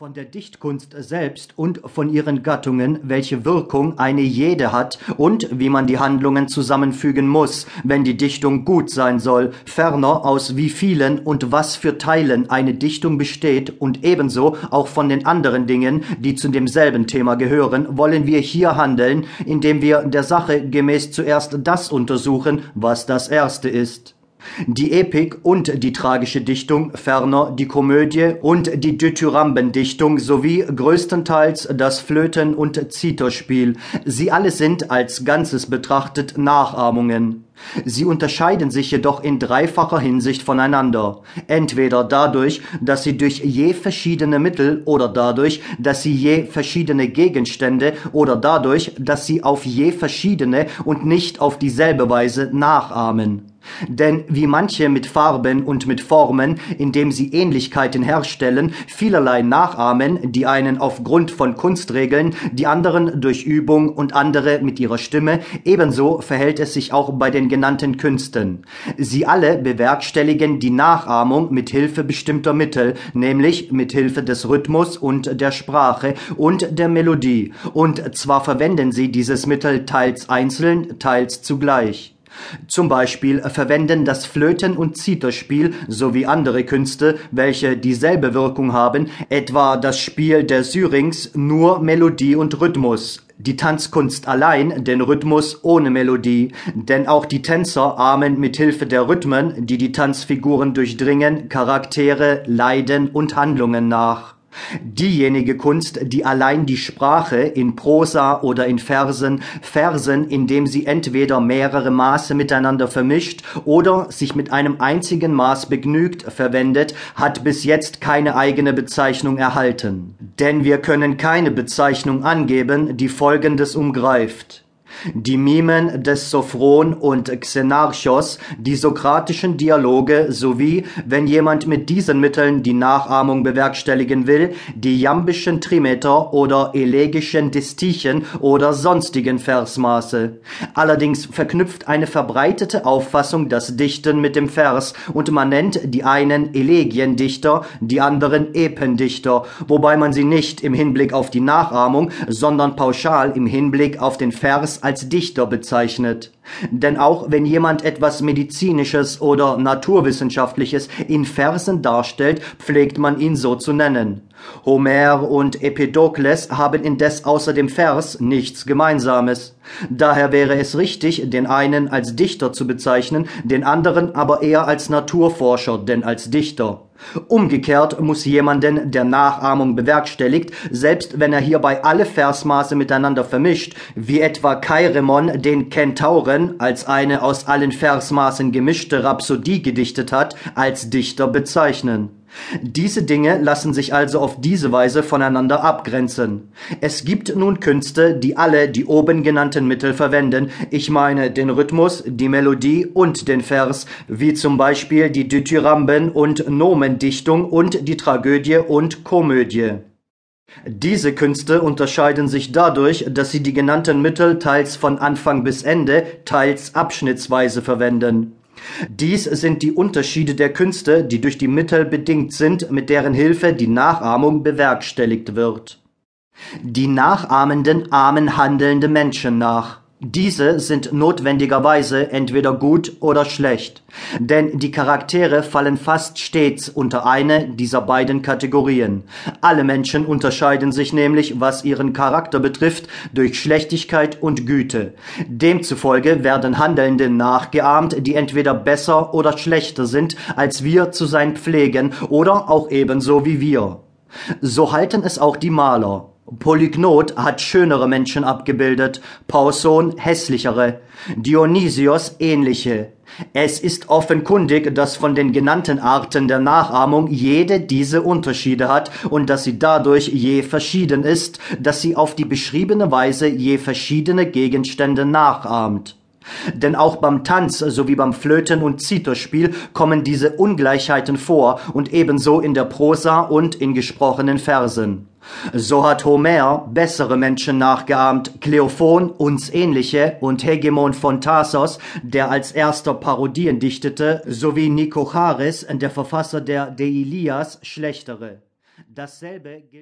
Von der Dichtkunst selbst und von ihren Gattungen, welche Wirkung eine jede hat und wie man die Handlungen zusammenfügen muss, wenn die Dichtung gut sein soll, ferner aus wie vielen und was für Teilen eine Dichtung besteht und ebenso auch von den anderen Dingen, die zu demselben Thema gehören, wollen wir hier handeln, indem wir der Sache gemäß zuerst das untersuchen, was das erste ist. Die Epik und die tragische Dichtung, ferner die Komödie und die Dithyrambendichtung sowie größtenteils das Flöten- und Zitherspiel. Sie alle sind als Ganzes betrachtet Nachahmungen. Sie unterscheiden sich jedoch in dreifacher Hinsicht voneinander. Entweder dadurch, dass sie durch je verschiedene Mittel oder dadurch, dass sie je verschiedene Gegenstände oder dadurch, dass sie auf je verschiedene und nicht auf dieselbe Weise nachahmen. Denn wie manche mit Farben und mit Formen, indem sie Ähnlichkeiten herstellen, vielerlei nachahmen, die einen aufgrund von Kunstregeln, die anderen durch Übung und andere mit ihrer Stimme, ebenso verhält es sich auch bei den genannten Künsten. Sie alle bewerkstelligen die Nachahmung mit Hilfe bestimmter Mittel, nämlich mit Hilfe des Rhythmus und der Sprache und der Melodie, und zwar verwenden sie dieses Mittel teils einzeln, teils zugleich. Zum Beispiel verwenden das Flöten- und Zitherspiel sowie andere Künste, welche dieselbe Wirkung haben, etwa das Spiel der Syrinx, nur Melodie und Rhythmus, die Tanzkunst allein den Rhythmus ohne Melodie, denn auch die Tänzer ahmen mit Hilfe der Rhythmen, die die Tanzfiguren durchdringen, Charaktere, Leiden und Handlungen nach. Diejenige Kunst, die allein die Sprache in Prosa oder in Versen, Versen, indem sie entweder mehrere Maße miteinander vermischt oder sich mit einem einzigen Maß begnügt, verwendet, hat bis jetzt keine eigene Bezeichnung erhalten. Denn wir können keine Bezeichnung angeben, die Folgendes umgreift die Mimen des Sophron und Xenarchos, die sokratischen Dialoge sowie, wenn jemand mit diesen Mitteln die Nachahmung bewerkstelligen will, die jambischen Trimeter oder elegischen Distichen oder sonstigen Versmaße. Allerdings verknüpft eine verbreitete Auffassung das Dichten mit dem Vers und man nennt die einen Elegiendichter, die anderen Ependichter, wobei man sie nicht im Hinblick auf die Nachahmung, sondern pauschal im Hinblick auf den Vers als Dichter bezeichnet. Denn auch wenn jemand etwas Medizinisches oder Naturwissenschaftliches in Versen darstellt, pflegt man ihn so zu nennen. Homer und Empedokles haben indes außer dem Vers nichts Gemeinsames. Daher wäre es richtig, den einen als Dichter zu bezeichnen, den anderen aber eher als Naturforscher denn als Dichter. Umgekehrt muss jemanden, der Nachahmung bewerkstelligt, selbst wenn er hierbei alle Versmaße miteinander vermischt, wie etwa Kairemon den Kentauren als eine aus allen Versmaßen gemischte Rhapsodie gedichtet hat, als Dichter bezeichnen. Diese Dinge lassen sich also auf diese Weise voneinander abgrenzen. Es gibt nun Künste, die alle die oben genannten Mittel verwenden, ich meine den Rhythmus, die Melodie und den Vers, wie zum Beispiel die Dithyramben und Nomendichtung und die Tragödie und Komödie. Diese Künste unterscheiden sich dadurch, dass sie die genannten Mittel teils von Anfang bis Ende, teils abschnittsweise verwenden. Dies sind die Unterschiede der Künste, die durch die Mittel bedingt sind, mit deren Hilfe die Nachahmung bewerkstelligt wird. Die Nachahmenden ahmen handelnde Menschen nach. Diese sind notwendigerweise entweder gut oder schlecht, denn die Charaktere fallen fast stets unter eine dieser beiden Kategorien. Alle Menschen unterscheiden sich nämlich, was ihren Charakter betrifft, durch Schlechtigkeit und Güte. Demzufolge werden Handelnde nachgeahmt, die entweder besser oder schlechter sind, als wir zu sein pflegen, oder auch ebenso wie wir. So halten es auch die Maler. Polygnot hat schönere Menschen abgebildet, Pauson hässlichere, Dionysios ähnliche. Es ist offenkundig, dass von den genannten Arten der Nachahmung jede diese Unterschiede hat und dass sie dadurch je verschieden ist, dass sie auf die beschriebene Weise je verschiedene Gegenstände nachahmt. Denn auch beim Tanz sowie beim Flöten- und Zitherspiel kommen diese Ungleichheiten vor und ebenso in der Prosa und in gesprochenen Versen. So hat Homer bessere Menschen nachgeahmt, Kleophon uns ähnliche und Hegemon von Tarsos, der als erster Parodien dichtete, sowie Nikocharis, der Verfasser der Deilias, schlechtere. Dasselbe